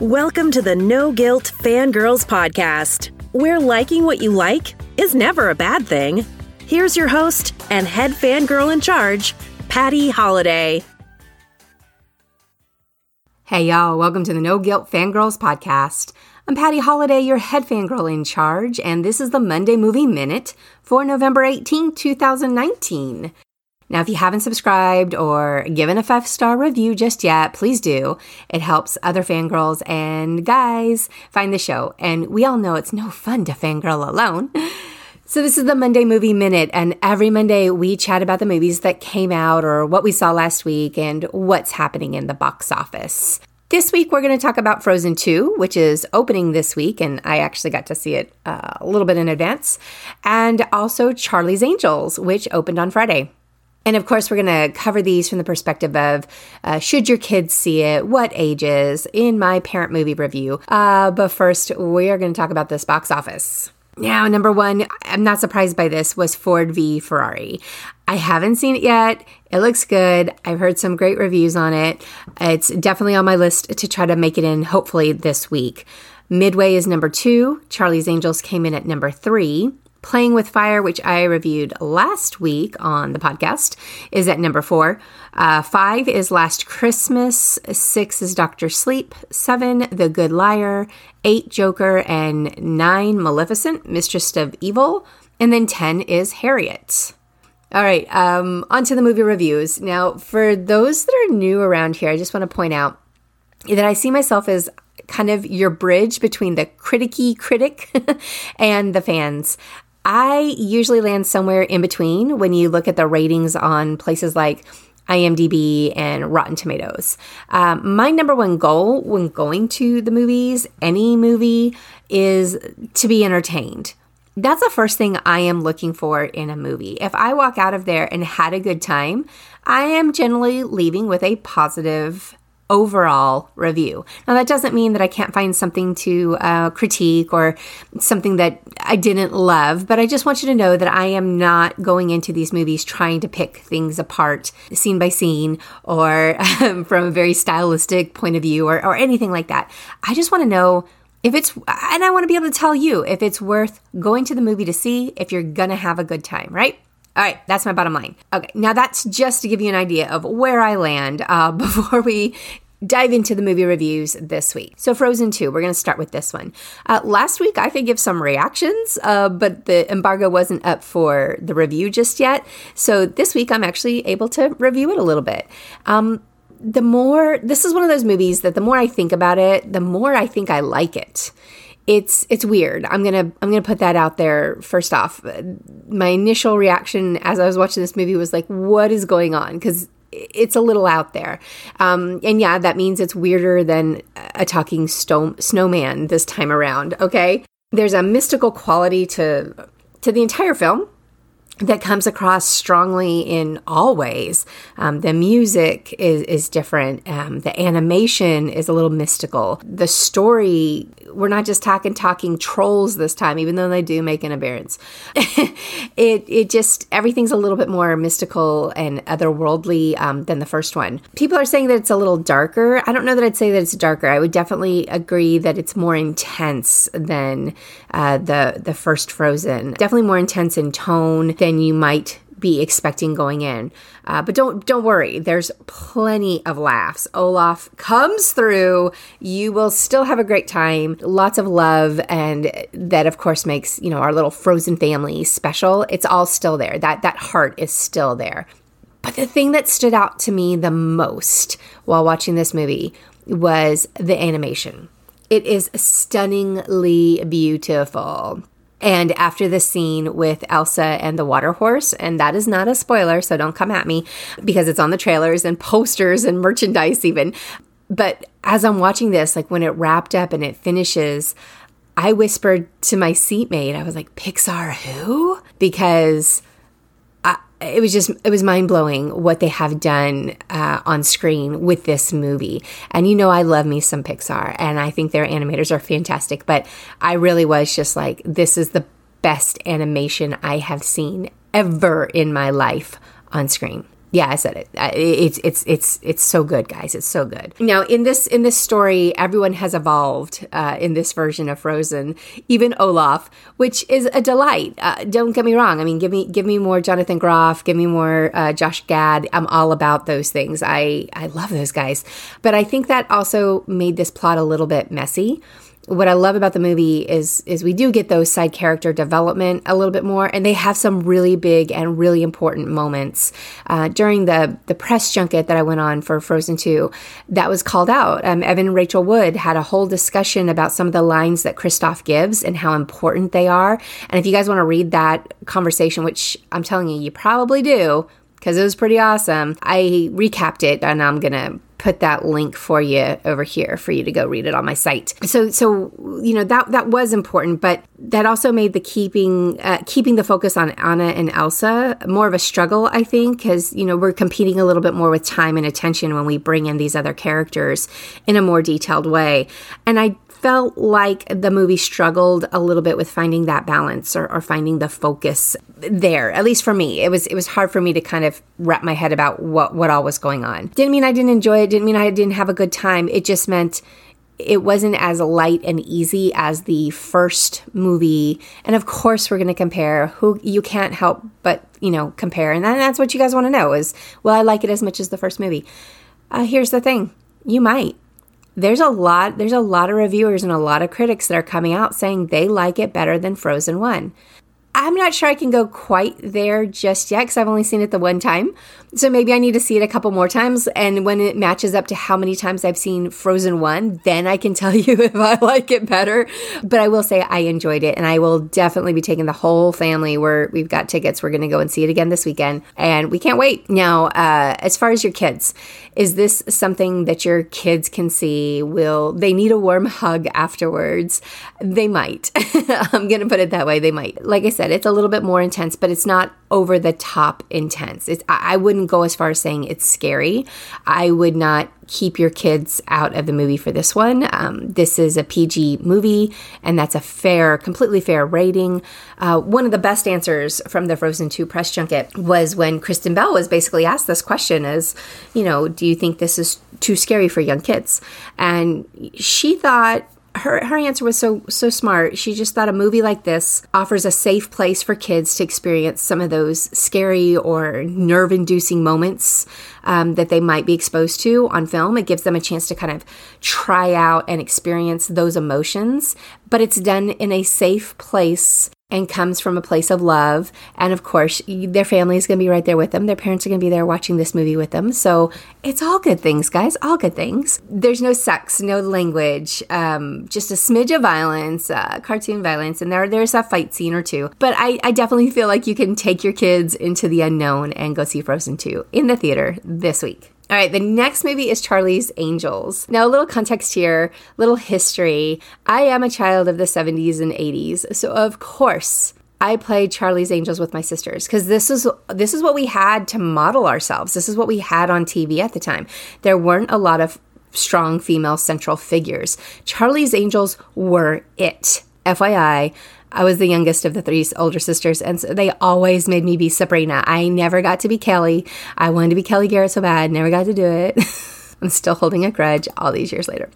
Welcome to the No Guilt Fangirls Podcast, where liking what you like is never a bad thing. Here's your host and head fangirl in charge, Patty Holiday. Hey, y'all, welcome to the No Guilt Fangirls Podcast. I'm Patty Holiday, your head fangirl in charge, and this is the Monday Movie Minute for November 18, 2019. Now, if you haven't subscribed or given a five star review just yet, please do. It helps other fangirls and guys find the show. And we all know it's no fun to fangirl alone. So, this is the Monday Movie Minute, and every Monday we chat about the movies that came out or what we saw last week and what's happening in the box office. This week we're going to talk about Frozen 2, which is opening this week, and I actually got to see it uh, a little bit in advance, and also Charlie's Angels, which opened on Friday. And of course, we're going to cover these from the perspective of uh, should your kids see it, what ages, in my parent movie review. Uh, but first, we are going to talk about this box office. Now, number one, I'm not surprised by this, was Ford v Ferrari. I haven't seen it yet. It looks good. I've heard some great reviews on it. It's definitely on my list to try to make it in, hopefully, this week. Midway is number two. Charlie's Angels came in at number three. Playing with Fire, which I reviewed last week on the podcast, is at number four. Uh, five is Last Christmas. Six is Doctor Sleep. Seven, The Good Liar. Eight, Joker. And nine, Maleficent, Mistress of Evil. And then 10 is Harriet. All right, um, on to the movie reviews. Now, for those that are new around here, I just want to point out that I see myself as kind of your bridge between the criticky critic and the fans. I usually land somewhere in between when you look at the ratings on places like IMDb and Rotten Tomatoes. Um, my number one goal when going to the movies, any movie, is to be entertained. That's the first thing I am looking for in a movie. If I walk out of there and had a good time, I am generally leaving with a positive overall review. Now, that doesn't mean that I can't find something to uh, critique or something that I didn't love, but I just want you to know that I am not going into these movies trying to pick things apart scene by scene or um, from a very stylistic point of view or, or anything like that. I just want to know. If it's, and I want to be able to tell you if it's worth going to the movie to see, if you're gonna have a good time, right? All right, that's my bottom line. Okay, now that's just to give you an idea of where I land uh, before we dive into the movie reviews this week. So, Frozen 2, we're going to start with this one. Uh, last week, I could give some reactions, uh, but the embargo wasn't up for the review just yet. So, this week, I'm actually able to review it a little bit. Um, the more, this is one of those movies that the more I think about it, the more I think I like it it's it's weird. I'm gonna I'm gonna put that out there first off. My initial reaction as I was watching this movie was like, "What is going on?" Because it's a little out there, um, and yeah, that means it's weirder than a talking sto- snowman this time around. Okay, there's a mystical quality to to the entire film that comes across strongly in all ways. Um, the music is, is different. Um, the animation is a little mystical. The story, we're not just talking talking trolls this time, even though they do make an appearance. it it just everything's a little bit more mystical and otherworldly um, than the first one. People are saying that it's a little darker. I don't know that I'd say that it's darker. I would definitely agree that it's more intense than uh, the the first Frozen. Definitely more intense in tone than you might be expecting going in. Uh, but don't don't worry. There's plenty of laughs. Olaf comes through. You will still have a great time. Lots of love, and that of course makes you know our little frozen family special. It's all still there. That that heart is still there. But the thing that stood out to me the most while watching this movie was the animation. It is stunningly beautiful. And after the scene with Elsa and the water horse, and that is not a spoiler, so don't come at me because it's on the trailers and posters and merchandise, even. But as I'm watching this, like when it wrapped up and it finishes, I whispered to my seatmate, I was like, Pixar who? Because it was just it was mind blowing what they have done uh, on screen with this movie. And you know, I love me some Pixar, and I think their animators are fantastic. But I really was just like, this is the best animation I have seen ever in my life on screen. Yeah, I said it. It's it's it's it's so good, guys. It's so good. Now, in this in this story, everyone has evolved uh, in this version of Frozen, even Olaf, which is a delight. Uh, don't get me wrong. I mean, give me give me more Jonathan Groff, give me more uh, Josh Gad. I'm all about those things. I I love those guys, but I think that also made this plot a little bit messy what I love about the movie is is we do get those side character development a little bit more, and they have some really big and really important moments uh, during the the press junket that I went on for Frozen Two. That was called out. Um, Evan and Rachel Wood had a whole discussion about some of the lines that Kristoff gives and how important they are. And if you guys want to read that conversation, which I'm telling you, you probably do, because it was pretty awesome. I recapped it, and I'm gonna put that link for you over here for you to go read it on my site. So, so you know that that was important, but that also made the keeping uh, keeping the focus on Anna and Elsa more of a struggle, I think, because you know we're competing a little bit more with time and attention when we bring in these other characters in a more detailed way. And I felt like the movie struggled a little bit with finding that balance or, or, finding the focus there at least for me. It was it was hard for me to kind of wrap my head about what what all was going on. Didn't mean i didn't enjoy it didn't mean i didn't have a good time. It just meant it wasn't as light and easy as the first movie. And of course we're going to compare. Who you can't help but you know compare. And that's what you guys want to know is well i like it as much as the first movie? Uh, here's the thing. You might there's a lot there's a lot of reviewers and a lot of critics that are coming out saying they like it better than Frozen 1. I'm not sure I can go quite there just yet because I've only seen it the one time. So maybe I need to see it a couple more times. And when it matches up to how many times I've seen Frozen 1, then I can tell you if I like it better. But I will say I enjoyed it. And I will definitely be taking the whole family where we've got tickets. We're going to go and see it again this weekend. And we can't wait. Now, uh, as far as your kids, is this something that your kids can see? Will they need a warm hug afterwards? They might. I'm going to put it that way. They might. Like I said, it's a little bit more intense, but it's not over the top intense. It's, I wouldn't go as far as saying it's scary. I would not keep your kids out of the movie for this one. Um, this is a PG movie, and that's a fair, completely fair rating. Uh, one of the best answers from the Frozen 2 press junket was when Kristen Bell was basically asked this question as, you know, do you think this is too scary for young kids? And she thought her her answer was so so smart. She just thought a movie like this offers a safe place for kids to experience some of those scary or nerve inducing moments um, that they might be exposed to on film. It gives them a chance to kind of try out and experience those emotions, but it's done in a safe place and comes from a place of love. And of course, their family is going to be right there with them. Their parents are going to be there watching this movie with them. So it's all good things, guys. All good things. There's no sex, no language, um, just a smidge of violence, uh, cartoon violence, and there there's a fight scene or two. But I, I definitely feel like you can take your kids into the unknown and go see Frozen 2 in the theater this week. All right, the next movie is Charlie's Angels. Now, a little context here, little history. I am a child of the 70s and 80s, so of course, I played Charlie's Angels with my sisters because this is this is what we had to model ourselves. This is what we had on TV at the time. There weren't a lot of strong female central figures. Charlie's Angels were it. FYI, I was the youngest of the three older sisters, and so they always made me be Sabrina. I never got to be Kelly. I wanted to be Kelly Garrett so bad, never got to do it. I'm still holding a grudge all these years later.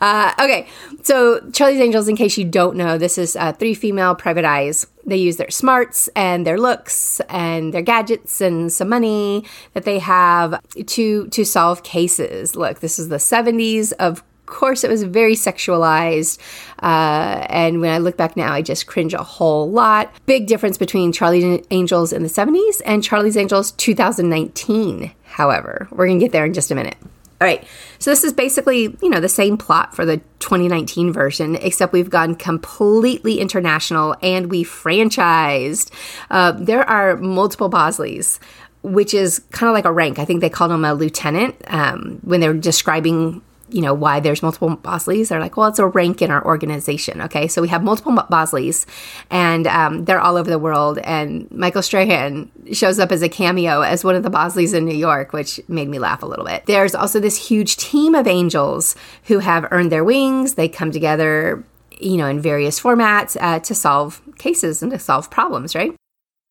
Uh, okay, so Charlie's Angels, in case you don't know, this is uh, three female private eyes. They use their smarts and their looks and their gadgets and some money that they have to to solve cases. Look, this is the 70s. Of course, it was very sexualized. Uh, and when I look back now, I just cringe a whole lot. Big difference between Charlie's Angels in the 70s and Charlie's Angels 2019, however. We're going to get there in just a minute. All right, so this is basically, you know, the same plot for the 2019 version, except we've gone completely international and we franchised. Uh, there are multiple Bosleys, which is kind of like a rank. I think they called him a lieutenant um, when they were describing you know why there's multiple Bosleys. They're like, well, it's a rank in our organization. Okay, so we have multiple Bosleys, and um, they're all over the world. And Michael Strahan shows up as a cameo as one of the Bosleys in New York, which made me laugh a little bit. There's also this huge team of angels who have earned their wings. They come together, you know, in various formats uh, to solve cases and to solve problems. Right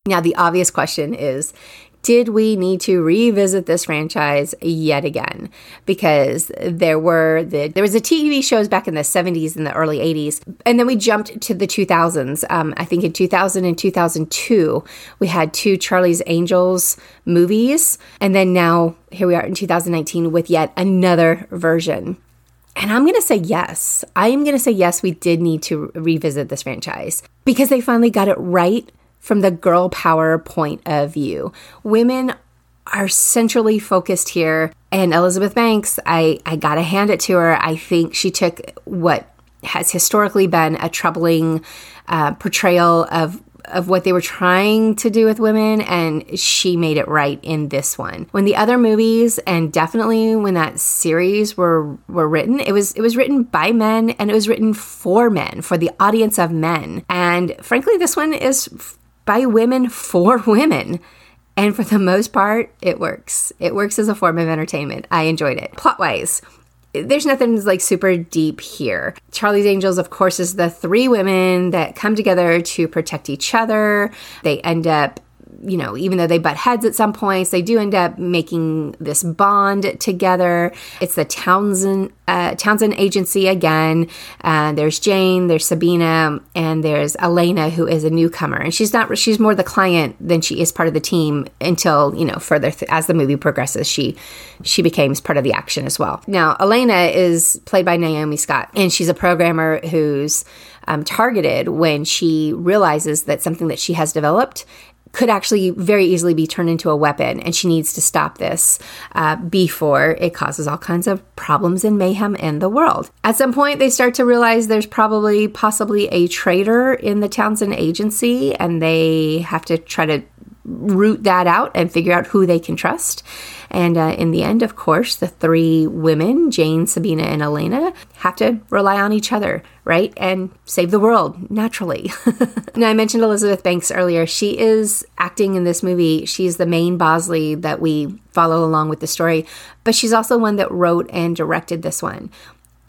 now, the obvious question is did we need to revisit this franchise yet again? Because there were the there was a TV shows back in the 70s and the early 80s, and then we jumped to the 2000s. Um, I think in 2000 and 2002 we had two Charlie's Angels movies, and then now here we are in 2019 with yet another version. And I'm going to say yes. I am going to say yes, we did need to revisit this franchise because they finally got it right from the girl power point of view. Women are centrally focused here. And Elizabeth Banks, I, I gotta hand it to her. I think she took what has historically been a troubling uh, portrayal of of what they were trying to do with women and she made it right in this one. When the other movies and definitely when that series were were written, it was it was written by men and it was written for men, for the audience of men. And frankly this one is by women for women. And for the most part, it works. It works as a form of entertainment. I enjoyed it. Plot wise, there's nothing like super deep here. Charlie's Angels, of course, is the three women that come together to protect each other. They end up you know, even though they butt heads at some points, they do end up making this bond together. It's the Townsend uh, Townsend agency again. Uh, there's Jane, there's Sabina, and there's Elena, who is a newcomer, and she's not she's more the client than she is part of the team until you know further th- as the movie progresses. She she becomes part of the action as well. Now Elena is played by Naomi Scott, and she's a programmer who's um, targeted when she realizes that something that she has developed could actually very easily be turned into a weapon, and she needs to stop this uh, before it causes all kinds of problems and mayhem in the world. At some point, they start to realize there's probably possibly a traitor in the Townsend agency, and they have to try to root that out and figure out who they can trust. And uh, in the end, of course, the three women, Jane, Sabina, and Elena, have to rely on each other, right? And save the world naturally. now, I mentioned Elizabeth Banks earlier. She is acting in this movie. She's the main Bosley that we follow along with the story, but she's also one that wrote and directed this one.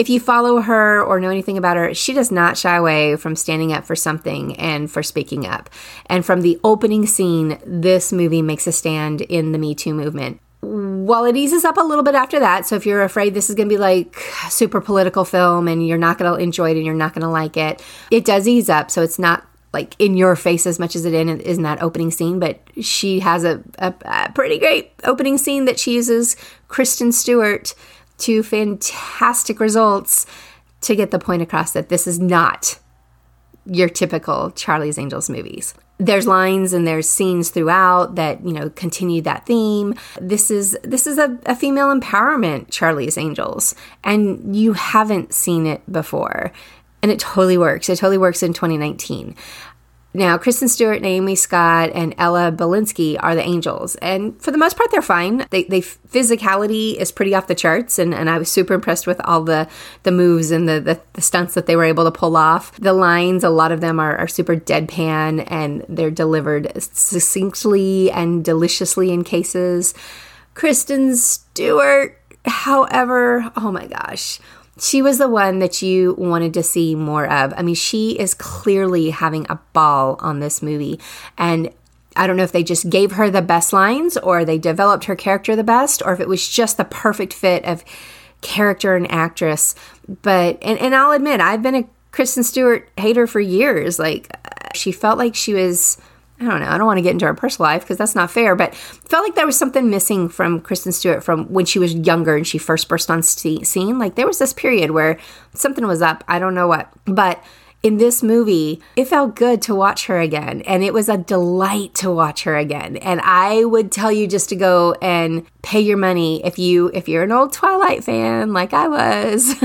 If you follow her or know anything about her, she does not shy away from standing up for something and for speaking up. And from the opening scene, this movie makes a stand in the Me Too movement while it eases up a little bit after that, so if you're afraid this is going to be like super political film and you're not going to enjoy it and you're not going to like it, it does ease up. So it's not like in your face as much as it is in that opening scene. But she has a, a, a pretty great opening scene that she uses Kristen Stewart to fantastic results to get the point across that this is not your typical Charlie's Angels movies. There's lines and there's scenes throughout that, you know, continue that theme. This is this is a, a female empowerment Charlie's Angels. And you haven't seen it before. And it totally works. It totally works in 2019. Now, Kristen Stewart, Naomi Scott, and Ella Balinska are the angels, and for the most part, they're fine. They, they physicality is pretty off the charts, and, and I was super impressed with all the the moves and the, the, the stunts that they were able to pull off. The lines, a lot of them are, are super deadpan, and they're delivered succinctly and deliciously in cases. Kristen Stewart, however, oh my gosh she was the one that you wanted to see more of. I mean, she is clearly having a ball on this movie. And I don't know if they just gave her the best lines or they developed her character the best or if it was just the perfect fit of character and actress. But, and, and I'll admit, I've been a Kristen Stewart hater for years. Like, uh, she felt like she was I don't know. I don't want to get into her personal life because that's not fair, but felt like there was something missing from Kristen Stewart from when she was younger and she first burst on scene. Like there was this period where something was up. I don't know what. But in this movie, it felt good to watch her again. And it was a delight to watch her again. And I would tell you just to go and pay your money if you if you're an old Twilight fan like I was,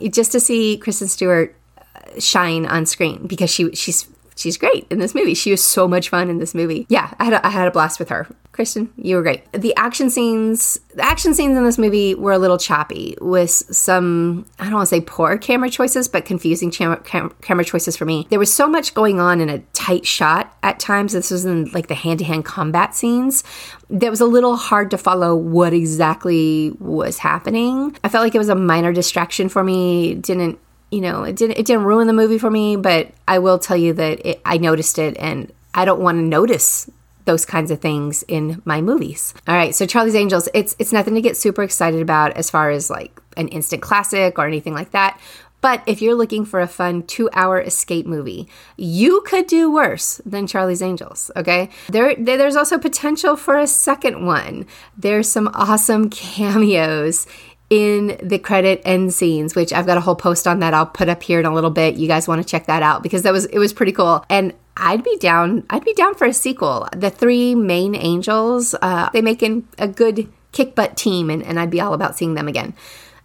just to see Kristen Stewart uh, shine on screen because she she's she's great in this movie. She was so much fun in this movie. Yeah, I had a, I had a blast with her. Kristen, you were great. The action scenes, the action scenes in this movie were a little choppy with some, I don't want to say poor camera choices, but confusing cam- cam- camera choices for me. There was so much going on in a tight shot at times. This was in like the hand to hand combat scenes. That was a little hard to follow what exactly was happening. I felt like it was a minor distraction for me. didn't you know, it didn't it didn't ruin the movie for me, but I will tell you that it, I noticed it, and I don't want to notice those kinds of things in my movies. All right, so Charlie's Angels, it's it's nothing to get super excited about as far as like an instant classic or anything like that. But if you're looking for a fun two hour escape movie, you could do worse than Charlie's Angels, okay? There, there's also potential for a second one. There's some awesome cameos in the credit end scenes, which I've got a whole post on that I'll put up here in a little bit. You guys want to check that out because that was it was pretty cool. And I'd be down. I'd be down for a sequel. The three main angels, uh, they make an, a good kick butt team, and, and I'd be all about seeing them again.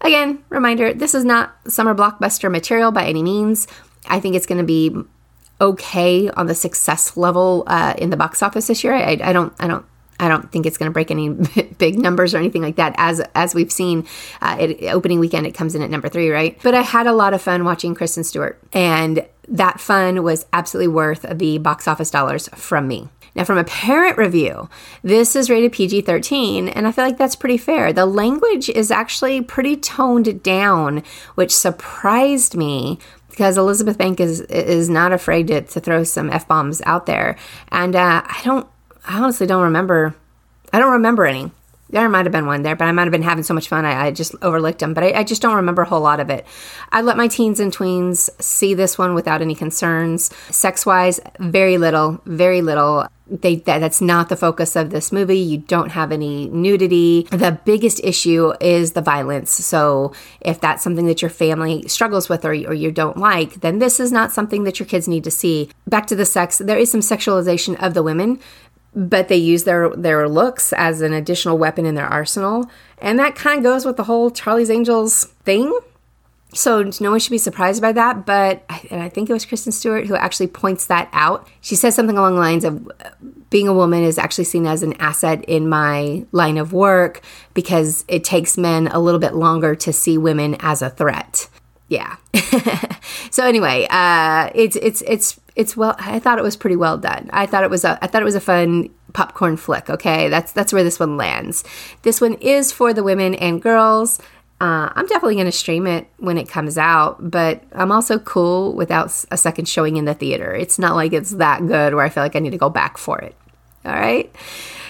Again, reminder this is not summer blockbuster material by any means. I think it's going to be okay on the success level uh, in the box office this year. I, I don't, I don't I don't think it's going to break any big numbers or anything like that. As as we've seen, uh, it, opening weekend it comes in at number three, right? But I had a lot of fun watching Kristen Stewart, and that fun was absolutely worth the box office dollars from me. Now, from a parent review, this is rated PG 13, and I feel like that's pretty fair. The language is actually pretty toned down, which surprised me because Elizabeth Bank is is not afraid to, to throw some f bombs out there, and uh, I don't, I honestly don't remember, I don't remember any. There might have been one there, but I might have been having so much fun I, I just overlooked them. But I, I, just don't remember a whole lot of it. I let my teens and tweens see this one without any concerns. Sex wise, very little, very little. They, that, that's not the focus of this movie. You don't have any nudity. The biggest issue is the violence. So if that's something that your family struggles with or, or you don't like, then this is not something that your kids need to see. Back to the sex, there is some sexualization of the women, but they use their their looks as an additional weapon in their arsenal. And that kind of goes with the whole charlie's angels thing. So no one should be surprised by that but and i think it was kristen stewart who actually points that out. She says something along the lines of being a woman is actually seen as an asset in my line of work because it takes men a little bit longer to see women as a threat yeah. So anyway uh it's it's it's it's well i thought it was pretty well done. I thought it was a i thought it was a fun popcorn flick okay? That's that's where this one lands. This one is for the women and girls. Uh, i'm definitely going to stream it when it comes out but i'm also cool without a second showing in the theater. It's not like it's that good where i feel like i need to go back for it all right?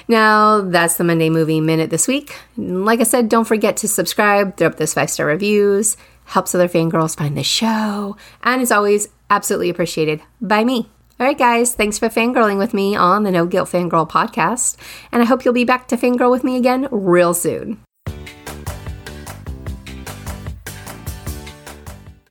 Now, that's the Monday Movie Minute this week. Like I said, don't forget to subscribe, throw up those five star reviews, helps other fangirls find the show, and as always, absolutely appreciated by me. All right, guys, thanks for fangirling with me on the No Guilt Fangirl podcast, and I hope you'll be back to fangirl with me again real soon.